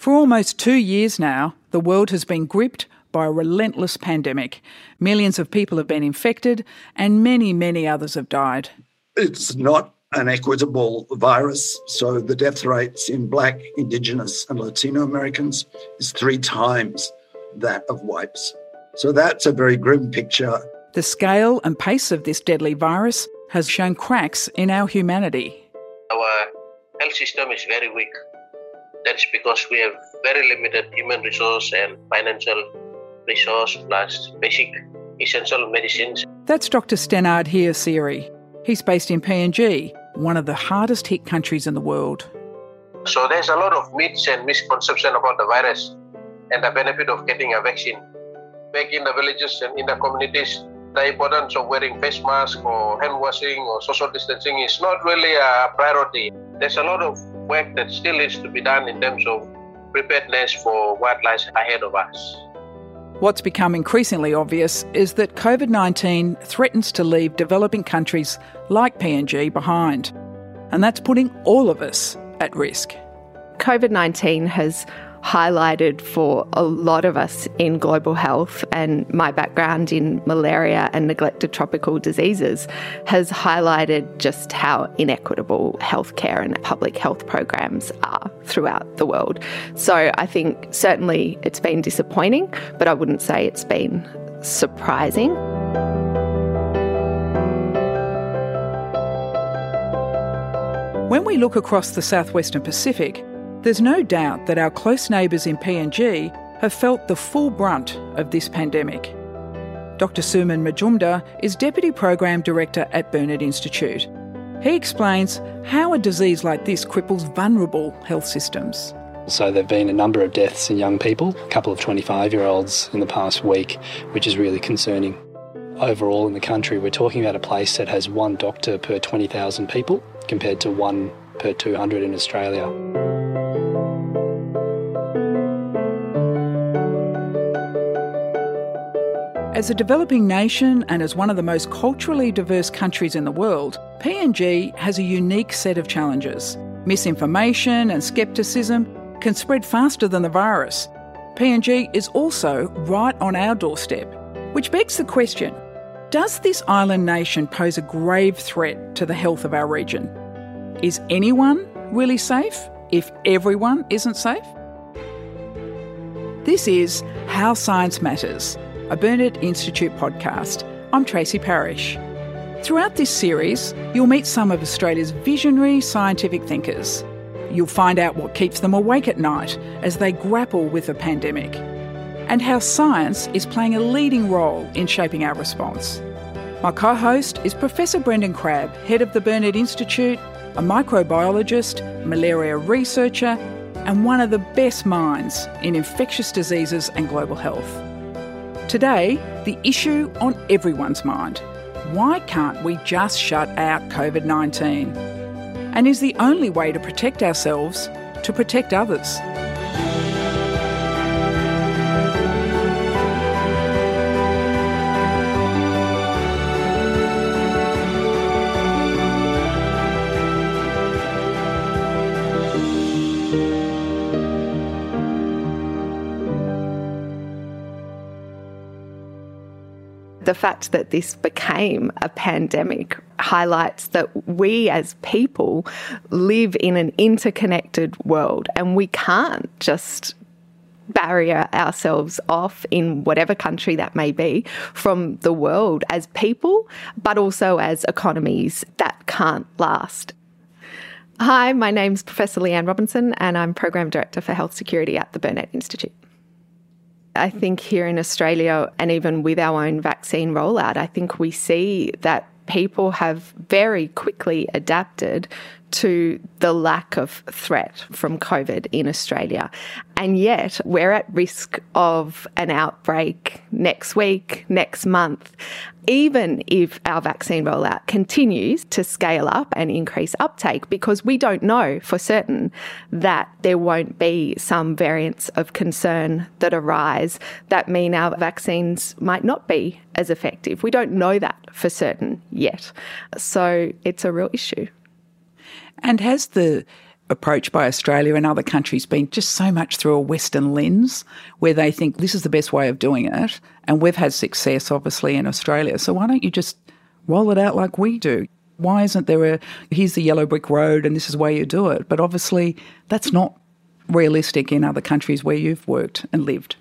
For almost two years now, the world has been gripped by a relentless pandemic. Millions of people have been infected, and many, many others have died. It's not an equitable virus, so the death rates in Black, Indigenous, and Latino Americans is three times that of whites. So that's a very grim picture. The scale and pace of this deadly virus has shown cracks in our humanity. Our health system is very weak. That's because we have very limited human resource and financial resource plus basic essential medicines. That's Dr. Stenard Hiasiri. He's based in PNG, one of the hardest hit countries in the world. So there's a lot of myths and misconception about the virus and the benefit of getting a vaccine. Back in the villages and in the communities, the importance of wearing face mask or hand washing or social distancing is not really a priority. There's a lot of work that still needs to be done in terms of preparedness for what lies ahead of us. What's become increasingly obvious is that COVID 19 threatens to leave developing countries like PNG behind. And that's putting all of us at risk. COVID 19 has highlighted for a lot of us in global health and my background in malaria and neglected tropical diseases has highlighted just how inequitable healthcare and public health programs are throughout the world. So I think certainly it's been disappointing, but I wouldn't say it's been surprising. When we look across the southwestern Pacific, there's no doubt that our close neighbours in PNG have felt the full brunt of this pandemic. Dr. Suman Majumdar is Deputy Program Director at Burnet Institute. He explains how a disease like this cripples vulnerable health systems. So, there have been a number of deaths in young people, a couple of 25 year olds in the past week, which is really concerning. Overall, in the country, we're talking about a place that has one doctor per 20,000 people compared to one per 200 in Australia. As a developing nation and as one of the most culturally diverse countries in the world, PNG has a unique set of challenges. Misinformation and scepticism can spread faster than the virus. PNG is also right on our doorstep, which begs the question Does this island nation pose a grave threat to the health of our region? Is anyone really safe if everyone isn't safe? This is How Science Matters a Burnet Institute podcast. I'm Tracy Parish. Throughout this series, you'll meet some of Australia's visionary scientific thinkers. You'll find out what keeps them awake at night as they grapple with the pandemic, and how science is playing a leading role in shaping our response. My co host is Professor Brendan Crabb, head of the Burnet Institute, a microbiologist, malaria researcher, and one of the best minds in infectious diseases and global health. Today, the issue on everyone's mind why can't we just shut out COVID 19? And is the only way to protect ourselves to protect others? The fact that this became a pandemic highlights that we as people live in an interconnected world and we can't just barrier ourselves off in whatever country that may be from the world as people, but also as economies that can't last. Hi, my name's Professor Leanne Robinson, and I'm Program Director for Health Security at the Burnet Institute. I think here in Australia, and even with our own vaccine rollout, I think we see that people have very quickly adapted to the lack of threat from COVID in Australia. And yet, we're at risk of an outbreak next week, next month, even if our vaccine rollout continues to scale up and increase uptake, because we don't know for certain that there won't be some variants of concern that arise that mean our vaccines might not be as effective. We don't know that for certain yet. So it's a real issue. And has the approach by Australia and other countries been just so much through a Western lens where they think this is the best way of doing it. And we've had success, obviously, in Australia. So why don't you just roll it out like we do? Why isn't there a here's the yellow brick road and this is where you do it? But obviously, that's not realistic in other countries where you've worked and lived.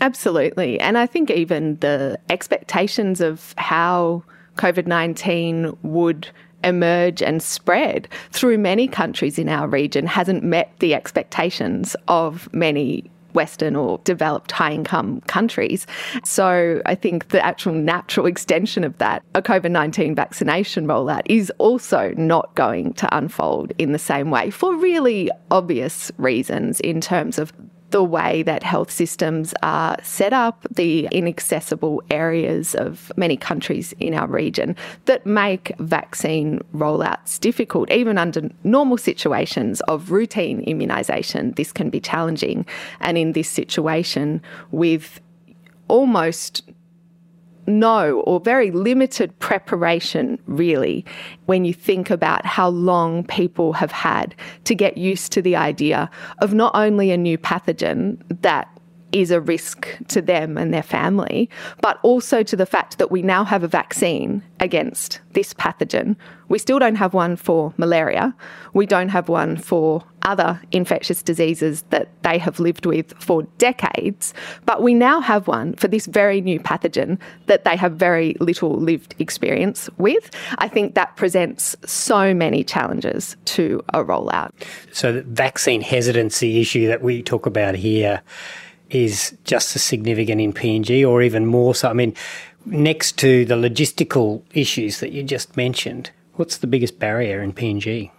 Absolutely. And I think even the expectations of how COVID 19 would emerge and spread through many countries in our region hasn't met the expectations of many Western or developed high income countries. So I think the actual natural extension of that, a COVID 19 vaccination rollout, is also not going to unfold in the same way for really obvious reasons in terms of the way that health systems are set up, the inaccessible areas of many countries in our region that make vaccine rollouts difficult. Even under normal situations of routine immunisation, this can be challenging. And in this situation, with almost no or very limited preparation, really, when you think about how long people have had to get used to the idea of not only a new pathogen that is a risk to them and their family, but also to the fact that we now have a vaccine against this pathogen. We still don't have one for malaria. We don't have one for other infectious diseases that they have lived with for decades, but we now have one for this very new pathogen that they have very little lived experience with. I think that presents so many challenges to a rollout. So, the vaccine hesitancy issue that we talk about here is just as significant in PNG or even more so. I mean, next to the logistical issues that you just mentioned, what's the biggest barrier in PNG?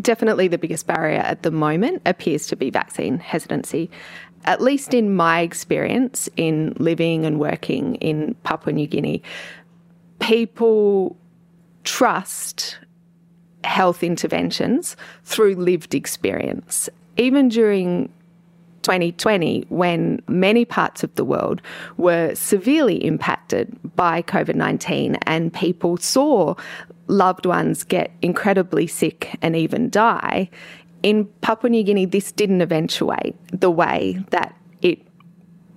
Definitely the biggest barrier at the moment appears to be vaccine hesitancy. At least in my experience in living and working in Papua New Guinea, people trust health interventions through lived experience. Even during 2020, when many parts of the world were severely impacted by COVID 19 and people saw loved ones get incredibly sick and even die, in Papua New Guinea, this didn't eventuate the way that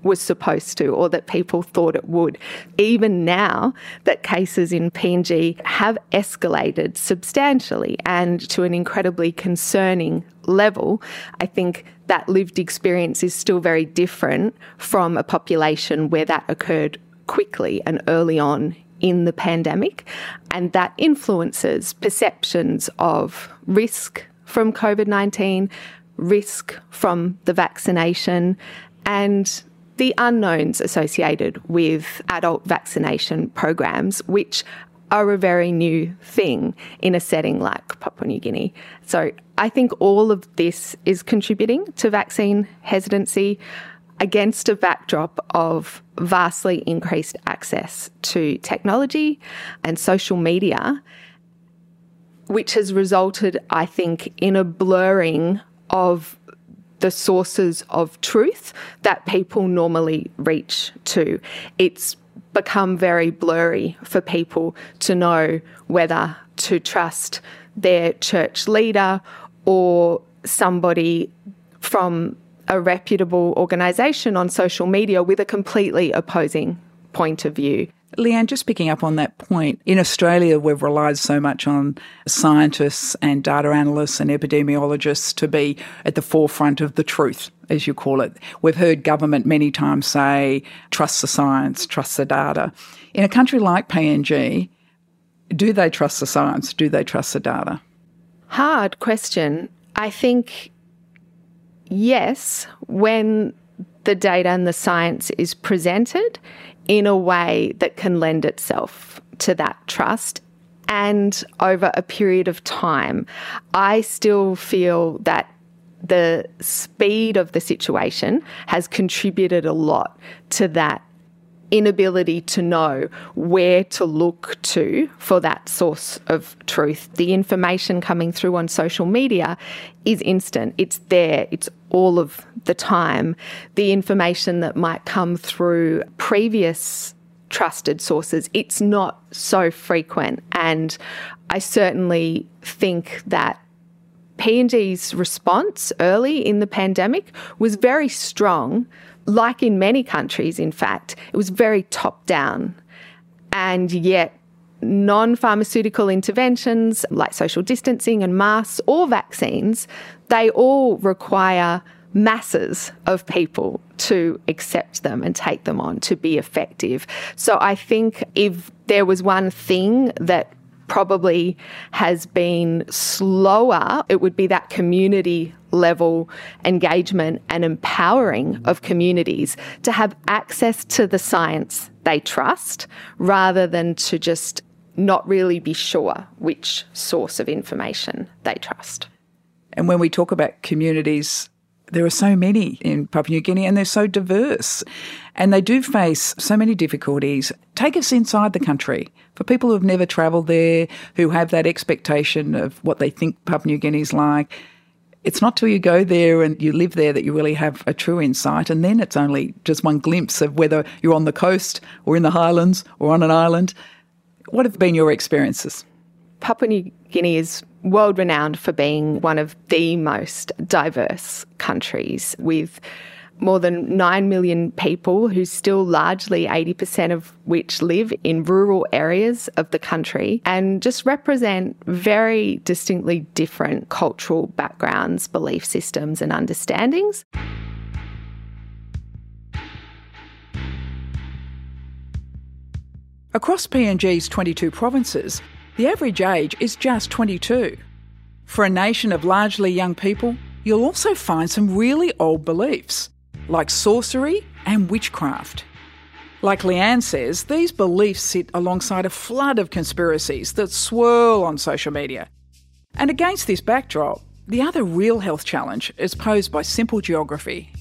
was supposed to or that people thought it would. Even now that cases in PNG have escalated substantially and to an incredibly concerning level, I think that lived experience is still very different from a population where that occurred quickly and early on in the pandemic. And that influences perceptions of risk from COVID 19, risk from the vaccination, and the unknowns associated with adult vaccination programs, which are a very new thing in a setting like Papua New Guinea. So I think all of this is contributing to vaccine hesitancy against a backdrop of vastly increased access to technology and social media, which has resulted, I think, in a blurring of the sources of truth that people normally reach to. It's become very blurry for people to know whether to trust their church leader or somebody from a reputable organisation on social media with a completely opposing point of view. Leanne, just picking up on that point, in Australia, we've relied so much on scientists and data analysts and epidemiologists to be at the forefront of the truth, as you call it. We've heard government many times say, trust the science, trust the data. In a country like PNG, do they trust the science? Do they trust the data? Hard question. I think yes, when the data and the science is presented in a way that can lend itself to that trust and over a period of time. I still feel that the speed of the situation has contributed a lot to that inability to know where to look to for that source of truth. The information coming through on social media is instant, it's there, it's all of the time. The information that might come through previous trusted sources, it's not so frequent. And I certainly think that PNG's response early in the pandemic was very strong, like in many countries, in fact. It was very top down. And yet, non pharmaceutical interventions like social distancing and masks or vaccines, they all require masses of people to accept them and take them on to be effective. So I think if there was one thing that probably has been slower, it would be that community level engagement and empowering of communities to have access to the science they trust rather than to just not really be sure which source of information they trust. And when we talk about communities, there are so many in Papua New Guinea and they're so diverse. And they do face so many difficulties. Take us inside the country. For people who've never travelled there, who have that expectation of what they think Papua New Guinea is like, it's not till you go there and you live there that you really have a true insight. And then it's only just one glimpse of whether you're on the coast or in the highlands or on an island. What have been your experiences? Papua New Guinea is world renowned for being one of the most diverse countries with more than 9 million people who still largely 80% of which live in rural areas of the country and just represent very distinctly different cultural backgrounds, belief systems and understandings. Across PNG's 22 provinces, the average age is just 22. For a nation of largely young people, you'll also find some really old beliefs, like sorcery and witchcraft. Like Leanne says, these beliefs sit alongside a flood of conspiracies that swirl on social media. And against this backdrop, the other real health challenge is posed by simple geography.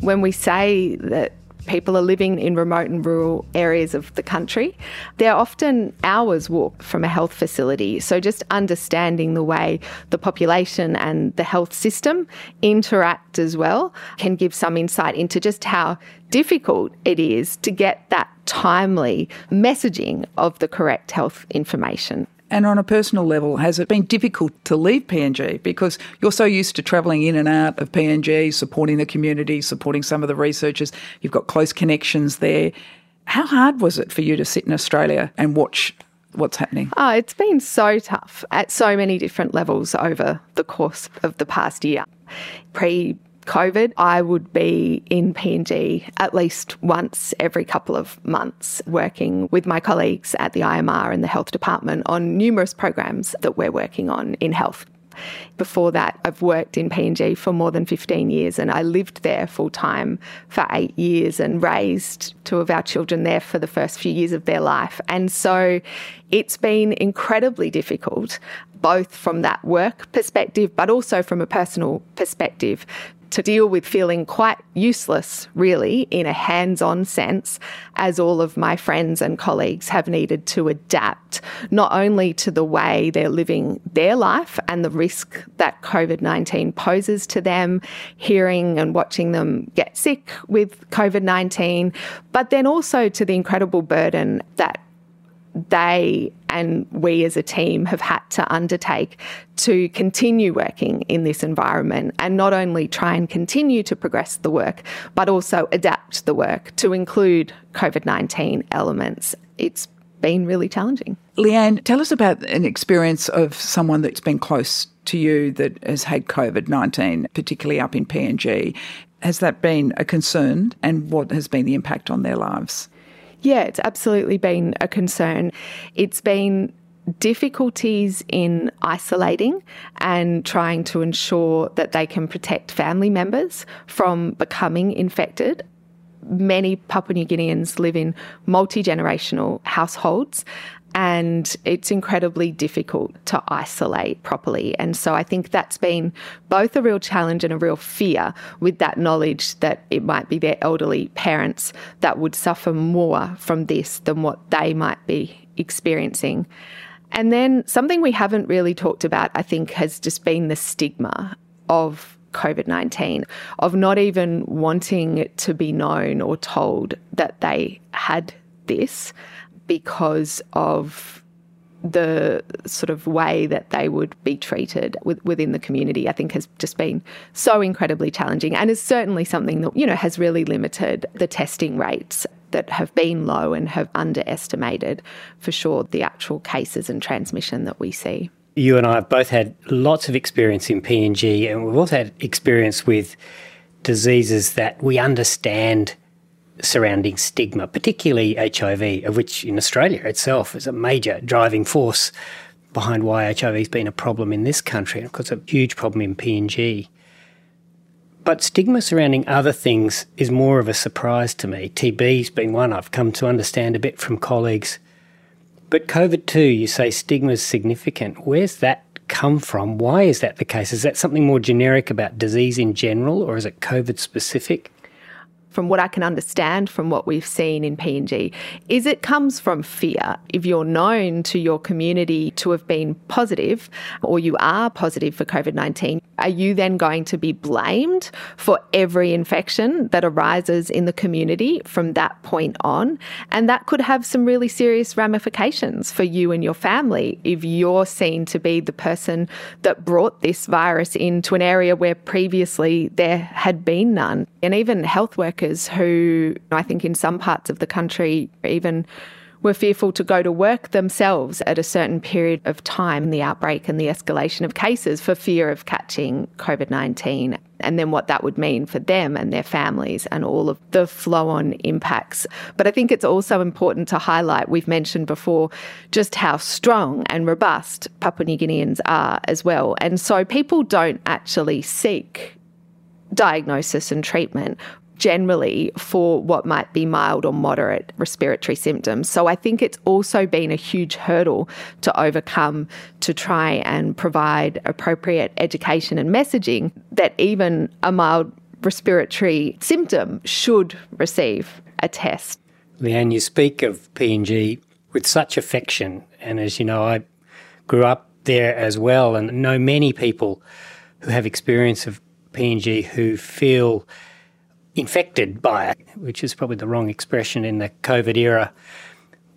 When we say that people are living in remote and rural areas of the country. They're often hours walk from a health facility. So just understanding the way the population and the health system interact as well can give some insight into just how difficult it is to get that timely messaging of the correct health information. And on a personal level, has it been difficult to leave PNG because you're so used to travelling in and out of PNG, supporting the community, supporting some of the researchers? You've got close connections there. How hard was it for you to sit in Australia and watch what's happening? Oh, it's been so tough at so many different levels over the course of the past year. Pre COVID, I would be in PNG at least once every couple of months, working with my colleagues at the IMR and the health department on numerous programs that we're working on in health. Before that, I've worked in PNG for more than 15 years and I lived there full time for eight years and raised two of our children there for the first few years of their life. And so it's been incredibly difficult, both from that work perspective, but also from a personal perspective, to deal with feeling quite useless, really, in a hands on sense, as all of my friends and colleagues have needed to adapt not only to the way they're living their life and the risk that COVID 19 poses to them, hearing and watching them get sick with COVID 19, but then also to the incredible burden that they and we as a team have had to undertake to continue working in this environment and not only try and continue to progress the work, but also adapt the work to include COVID 19 elements. It's been really challenging. Leanne, tell us about an experience of someone that's been close to you that has had COVID 19, particularly up in PNG. Has that been a concern and what has been the impact on their lives? Yeah, it's absolutely been a concern. It's been difficulties in isolating and trying to ensure that they can protect family members from becoming infected. Many Papua New Guineans live in multi generational households, and it's incredibly difficult to isolate properly. And so I think that's been both a real challenge and a real fear with that knowledge that it might be their elderly parents that would suffer more from this than what they might be experiencing. And then something we haven't really talked about, I think, has just been the stigma of COVID 19, of not even wanting to be known or told that they had this because of the sort of way that they would be treated with, within the community, I think has just been so incredibly challenging and is certainly something that, you know, has really limited the testing rates that have been low and have underestimated for sure the actual cases and transmission that we see. You and I have both had lots of experience in PNG and we've also had experience with diseases that we understand surrounding stigma, particularly HIV, of which in Australia itself is a major driving force behind why HIV has been a problem in this country, and of course, a huge problem in PNG. But stigma surrounding other things is more of a surprise to me. TB's been one I've come to understand a bit from colleagues. But COVID too, you say stigma is significant. Where's that come from? Why is that the case? Is that something more generic about disease in general, or is it COVID specific? From what I can understand from what we've seen in PNG, is it comes from fear. If you're known to your community to have been positive or you are positive for COVID 19, are you then going to be blamed for every infection that arises in the community from that point on? And that could have some really serious ramifications for you and your family if you're seen to be the person that brought this virus into an area where previously there had been none. And even health workers who I think in some parts of the country even were fearful to go to work themselves at a certain period of time the outbreak and the escalation of cases for fear of catching COVID 19 and then what that would mean for them and their families and all of the flow on impacts. But I think it's also important to highlight, we've mentioned before, just how strong and robust Papua New Guineans are as well. And so people don't actually seek diagnosis and treatment generally for what might be mild or moderate respiratory symptoms. So I think it's also been a huge hurdle to overcome to try and provide appropriate education and messaging that even a mild respiratory symptom should receive a test. Leanne, you speak of PNG with such affection, and as you know, I grew up there as well and know many people who have experience of PNG who feel infected by it, which is probably the wrong expression in the COVID era.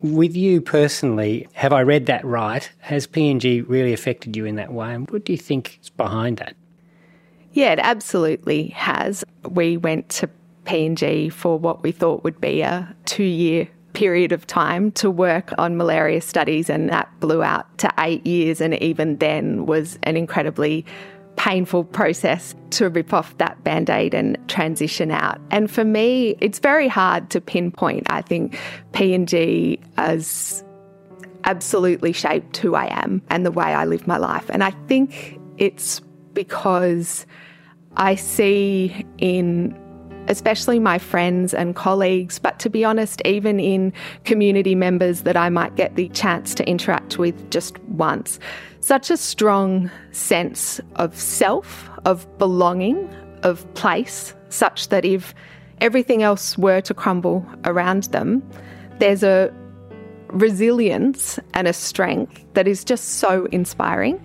With you personally, have I read that right? Has PNG really affected you in that way? And what do you think is behind that? Yeah, it absolutely has. We went to PNG for what we thought would be a two year period of time to work on malaria studies, and that blew out to eight years, and even then was an incredibly painful process to rip off that band aid and transition out. And for me, it's very hard to pinpoint. I think PNG has absolutely shaped who I am and the way I live my life. And I think it's because I see in especially my friends and colleagues, but to be honest, even in community members that I might get the chance to interact with just once, such a strong sense of self, of belonging, of place, such that if everything else were to crumble around them, there's a resilience and a strength that is just so inspiring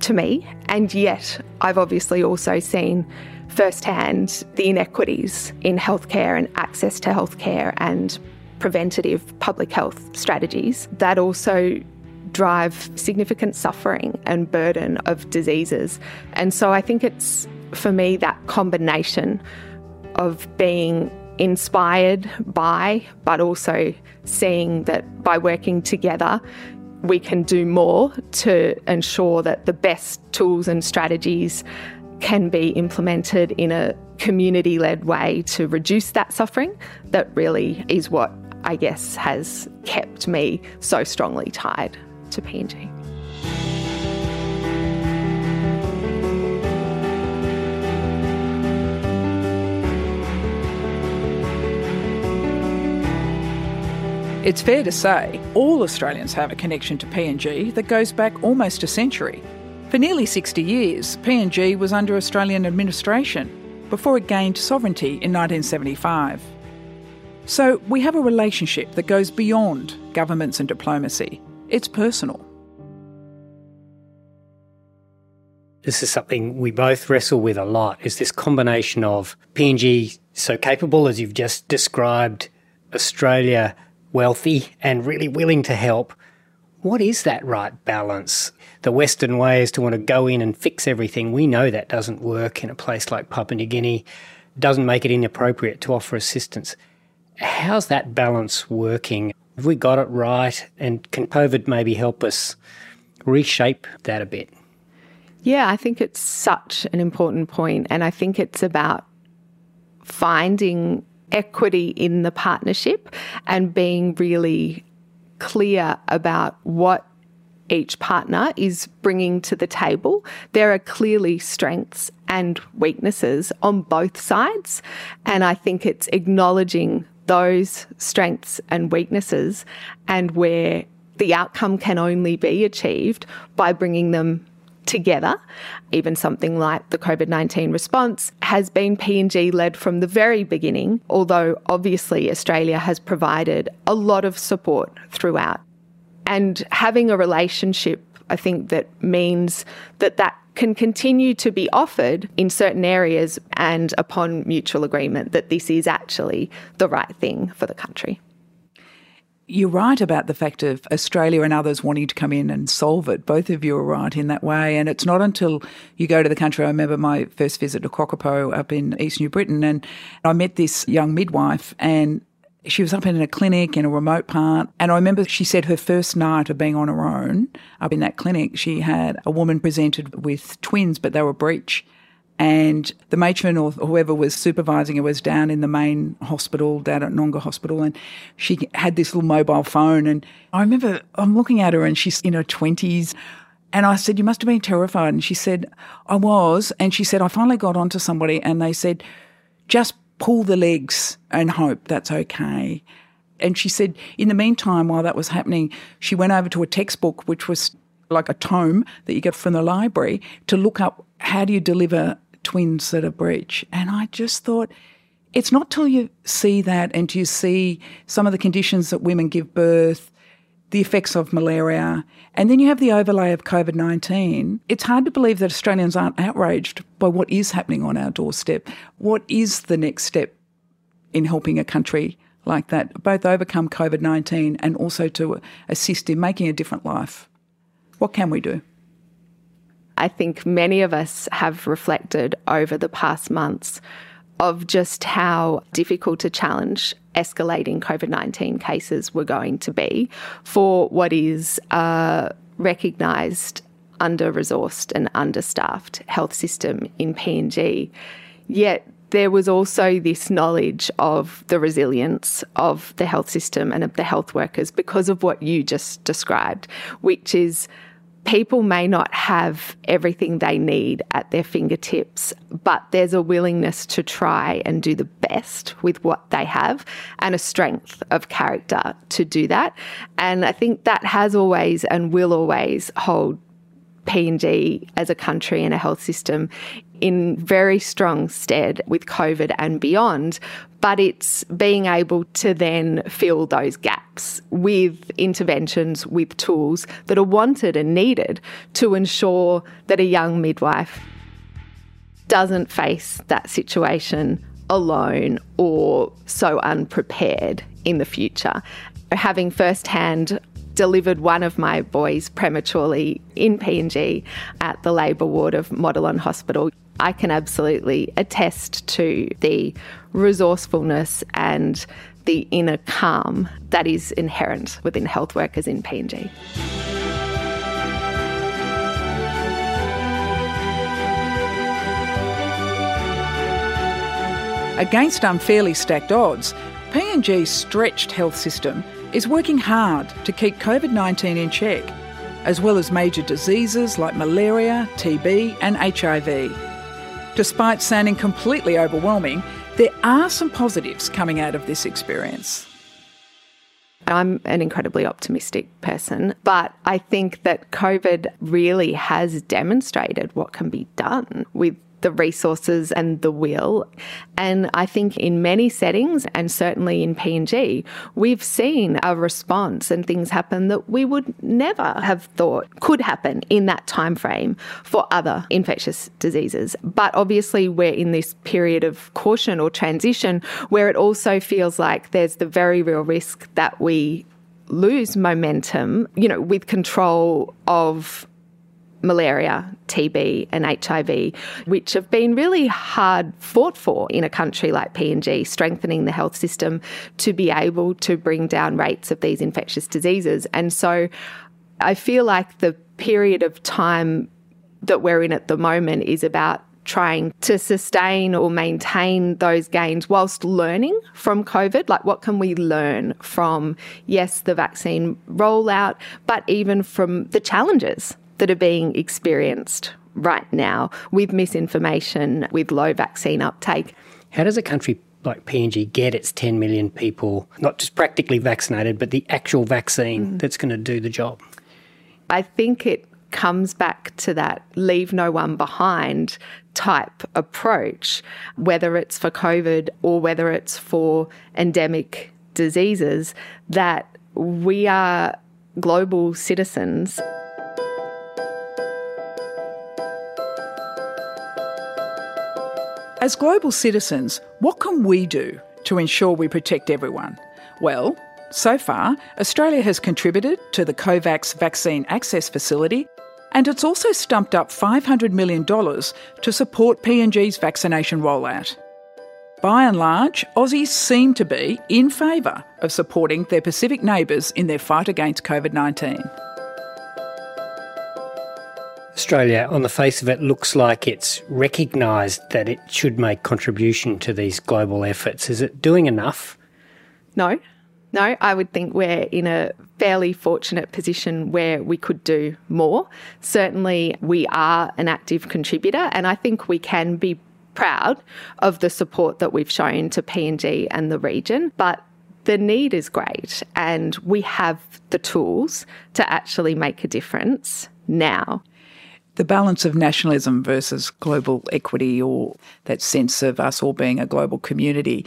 to me. And yet, I've obviously also seen firsthand the inequities in healthcare and access to healthcare and preventative public health strategies that also drive significant suffering and burden of diseases. And so I think it's, for me, that combination of being inspired by, but also seeing that by working together, we can do more to ensure that the best tools and strategies can be implemented in a community led way to reduce that suffering. That really is what I guess has kept me so strongly tied to PNG. It's fair to say all Australians have a connection to PNG that goes back almost a century. For nearly 60 years, PNG was under Australian administration before it gained sovereignty in 1975. So we have a relationship that goes beyond governments and diplomacy. It's personal. This is something we both wrestle with a lot is this combination of PNG so capable as you've just described, Australia wealthy and really willing to help. What is that right balance? The Western way is to want to go in and fix everything. We know that doesn't work in a place like Papua New Guinea, doesn't make it inappropriate to offer assistance. How's that balance working? Have we got it right? And can COVID maybe help us reshape that a bit? Yeah, I think it's such an important point, and I think it's about finding equity in the partnership and being really clear about what each partner is bringing to the table. There are clearly strengths and weaknesses on both sides. And I think it's acknowledging those strengths and weaknesses and where the outcome can only be achieved by bringing them together. Even something like the COVID 19 response has been PNG led from the very beginning, although obviously Australia has provided a lot of support throughout. And having a relationship, I think, that means that that can continue to be offered in certain areas and upon mutual agreement that this is actually the right thing for the country. You're right about the fact of Australia and others wanting to come in and solve it. Both of you are right in that way. And it's not until you go to the country. I remember my first visit to Kokopo up in East New Britain, and I met this young midwife, and she was up in a clinic in a remote part. And I remember she said her first night of being on her own up in that clinic, she had a woman presented with twins, but they were breech and the matron or whoever was supervising her was down in the main hospital, down at Nonga Hospital, and she had this little mobile phone. And I remember I'm looking at her and she's in her 20s. And I said, You must have been terrified. And she said, I was. And she said, I finally got onto somebody and they said, Just pull the legs and hope that's okay. And she said, in the meantime, while that was happening, she went over to a textbook, which was like a tome that you get from the library, to look up how do you deliver twins that are breech. And I just thought, it's not till you see that and you see some of the conditions that women give birth, the effects of malaria, and then you have the overlay of COVID 19. It's hard to believe that Australians aren't outraged by what is happening on our doorstep. What is the next step in helping a country like that both overcome COVID 19 and also to assist in making a different life? What can we do? I think many of us have reflected over the past months of just how difficult a challenge escalating COVID 19 cases were going to be for what is a recognised under resourced and understaffed health system in PNG. Yet there was also this knowledge of the resilience of the health system and of the health workers because of what you just described, which is people may not have everything they need at their fingertips, but there's a willingness to try and do the best with what they have and a strength of character to do that. And I think that has always and will always hold PNG as a country and a health system in very strong stead with COVID and beyond. But it's being able to then fill those gaps with interventions, with tools that are wanted and needed to ensure that a young midwife doesn't face that situation alone or so unprepared in the future. Having firsthand delivered one of my boys prematurely in PNG at the labour ward of Modilon Hospital. I can absolutely attest to the resourcefulness and the inner calm that is inherent within health workers in PNG. Against unfairly stacked odds, PNG's stretched health system is working hard to keep COVID 19 in check, as well as major diseases like malaria, TB, and HIV. Despite sounding completely overwhelming, there are some positives coming out of this experience. I'm an incredibly optimistic person, but I think that COVID really has demonstrated what can be done with the resources and the will. And I think in many settings, and certainly in PNG, we've seen a response and things happen that we would never have thought could happen in that time frame for other infectious diseases. But obviously, we're in this period of caution or transition where it also feels like there's the very real risk that we lose momentum, you know, with control of malaria, TB, and HIV, which have been really hard fought for in a country like PNG, strengthening the health system to be able to bring down rates of these infectious diseases. And so I feel like the period of time that we're in at the moment is about trying to sustain or maintain those gains whilst learning from COVID? Like, what can we learn from, yes, the vaccine rollout, but even from the challenges that are being experienced right now with misinformation, with low vaccine uptake? How does a country like PNG get its 10 million people, not just practically vaccinated, but the actual vaccine mm. that's going to do the job? I think it comes back to that leave no one behind type approach, whether it's for COVID or whether it's for endemic diseases, that we are global citizens. As global citizens, what can we do to ensure we protect everyone? Well, so far, Australia has contributed to the COVAX Vaccine Access Facility and it's also stumped up $500 million to support PNG's vaccination rollout. By and large, Aussies seem to be in favour of supporting their Pacific neighbours in their fight against COVID 19. Australia, on the face of it, looks like it's recognised that it should make contribution to these global efforts. Is it doing enough? No. No, I would think we're in a fairly fortunate position where we could do more. Certainly, we are an active contributor, and I think we can be proud of the support that we've shown to PNG and the region. But the need is great, and we have the tools to actually make a difference now. The balance of nationalism versus global equity, or that sense of us all being a global community,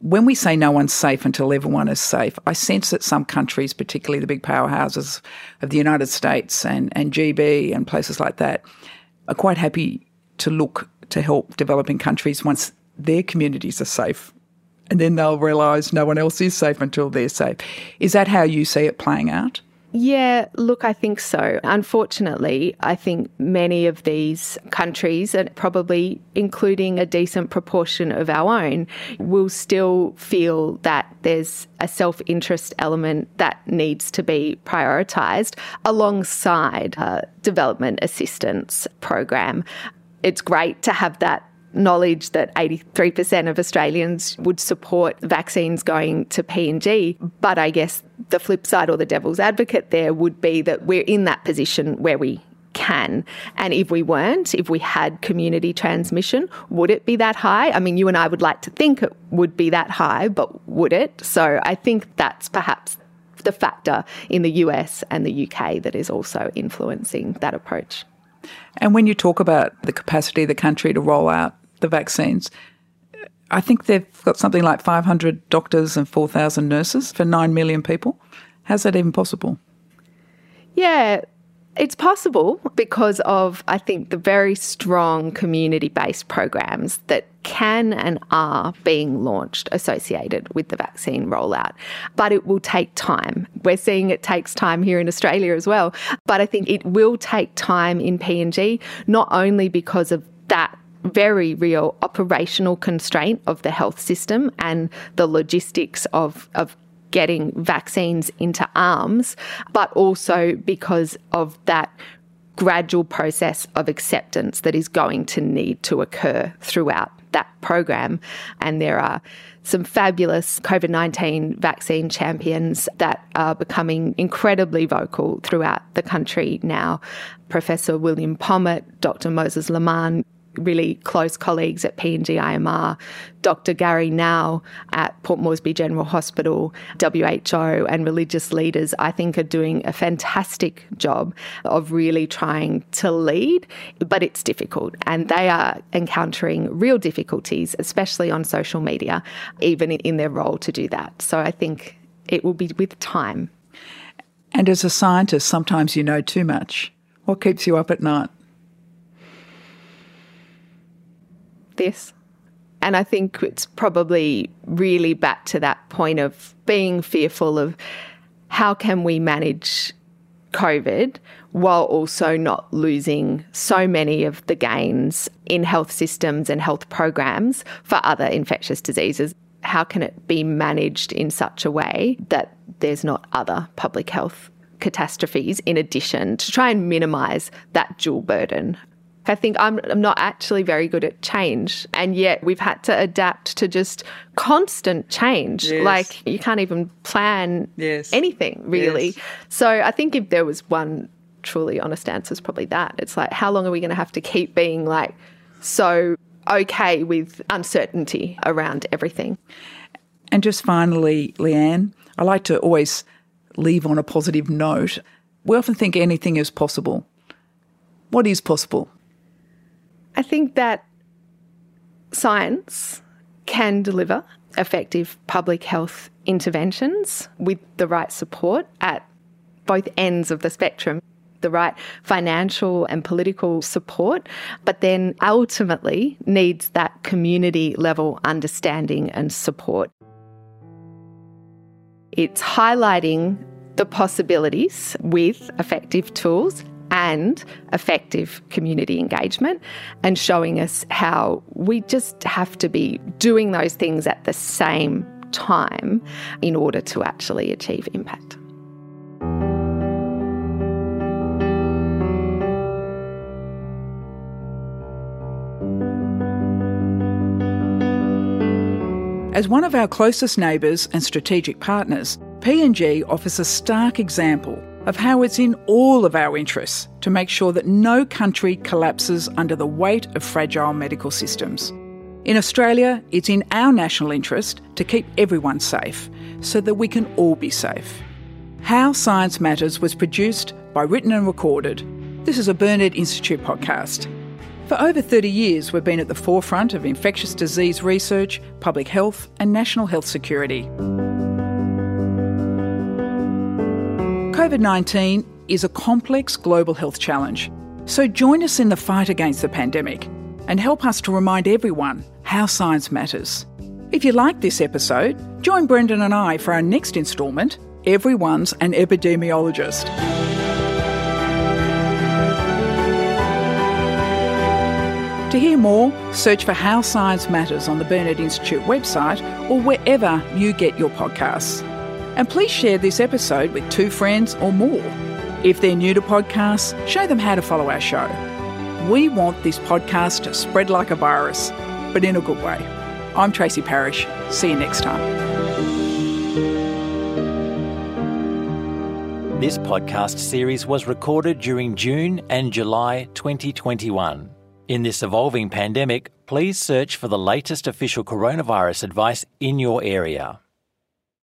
when we say no one's safe until everyone is safe, I sense that some countries, particularly the big powerhouses of the United States and, and GB and places like that, are quite happy to look to help developing countries once their communities are safe. And then they'll realise no one else is safe until they're safe. Is that how you see it playing out? Yeah, look, I think so. Unfortunately, I think many of these countries, and probably including a decent proportion of our own, will still feel that there's a self interest element that needs to be prioritised alongside a development assistance program. It's great to have that knowledge that 83% of Australians would support vaccines going to PNG. But I guess the flip side or the devil's advocate there would be that we're in that position where we can. And if we weren't, if we had community transmission, would it be that high? I mean, you and I would like to think it would be that high, but would it? So I think that's perhaps the factor in the US and the UK that is also influencing that approach. And when you talk about the capacity of the country to roll out the vaccines. I think they've got something like 500 doctors and 4,000 nurses for 9 million people. How's that even possible? Yeah, it's possible because of, I think, the very strong community based programs that can and are being launched associated with the vaccine rollout. But it will take time. We're seeing it takes time here in Australia as well. But I think it will take time in PNG, not only because of that very real operational constraint of the health system and the logistics of, of getting vaccines into arms, but also because of that gradual process of acceptance that is going to need to occur throughout that program. And there are some fabulous COVID 19 vaccine champions that are becoming incredibly vocal throughout the country now. Professor William Pomat, Dr. Moses Laman, really close colleagues at PNG IMR, Dr. Gary Nou at Port Moresby General Hospital, WHO, and religious leaders, I think, are doing a fantastic job of really trying to lead, but it's difficult. And they are encountering real difficulties, especially on social media, even in their role to do that. So I think it will be with time. And as a scientist, sometimes you know too much. What keeps you up at night? This. And I think it's probably really back to that point of being fearful of how can we manage COVID while also not losing so many of the gains in health systems and health programs for other infectious diseases? How can it be managed in such a way that there's not other public health catastrophes in addition to try and minimise that dual burden I think I'm, I'm not actually very good at change. And yet we've had to adapt to just constant change. Yes. Like you can't even plan yes. anything really. Yes. So I think if there was one truly honest answer, it's probably that. It's like, how long are we going to have to keep being like so okay with uncertainty around everything? And just finally, Leanne, I like to always leave on a positive note. We often think anything is possible. What is possible? I think that science can deliver effective public health interventions with the right support at both ends of the spectrum the right financial and political support, but then ultimately needs that community level understanding and support. It's highlighting the possibilities with effective tools and effective community engagement and showing us how we just have to be doing those things at the same time in order to actually achieve impact. As one of our closest neighbours and strategic partners, PNG offers a stark example of how it's in all of our interests to make sure that no country collapses under the weight of fragile medical systems. In Australia, it's in our national interest to keep everyone safe so that we can all be safe. How Science Matters was produced by Written and Recorded. This is a Burnet Institute podcast. For over 30 years, we've been at the forefront of infectious disease research, public health, and national health security. COVID 19 is a complex global health challenge. So join us in the fight against the pandemic and help us to remind everyone how science matters. If you like this episode, join Brendan and I for our next instalment Everyone's an Epidemiologist. To hear more, search for How Science Matters on the Burnet Institute website or wherever you get your podcasts. And please share this episode with two friends or more. If they're new to podcasts, show them how to follow our show. We want this podcast to spread like a virus, but in a good way. I'm Tracy Parish. See you next time. This podcast series was recorded during June and July 2021. In this evolving pandemic, please search for the latest official coronavirus advice in your area.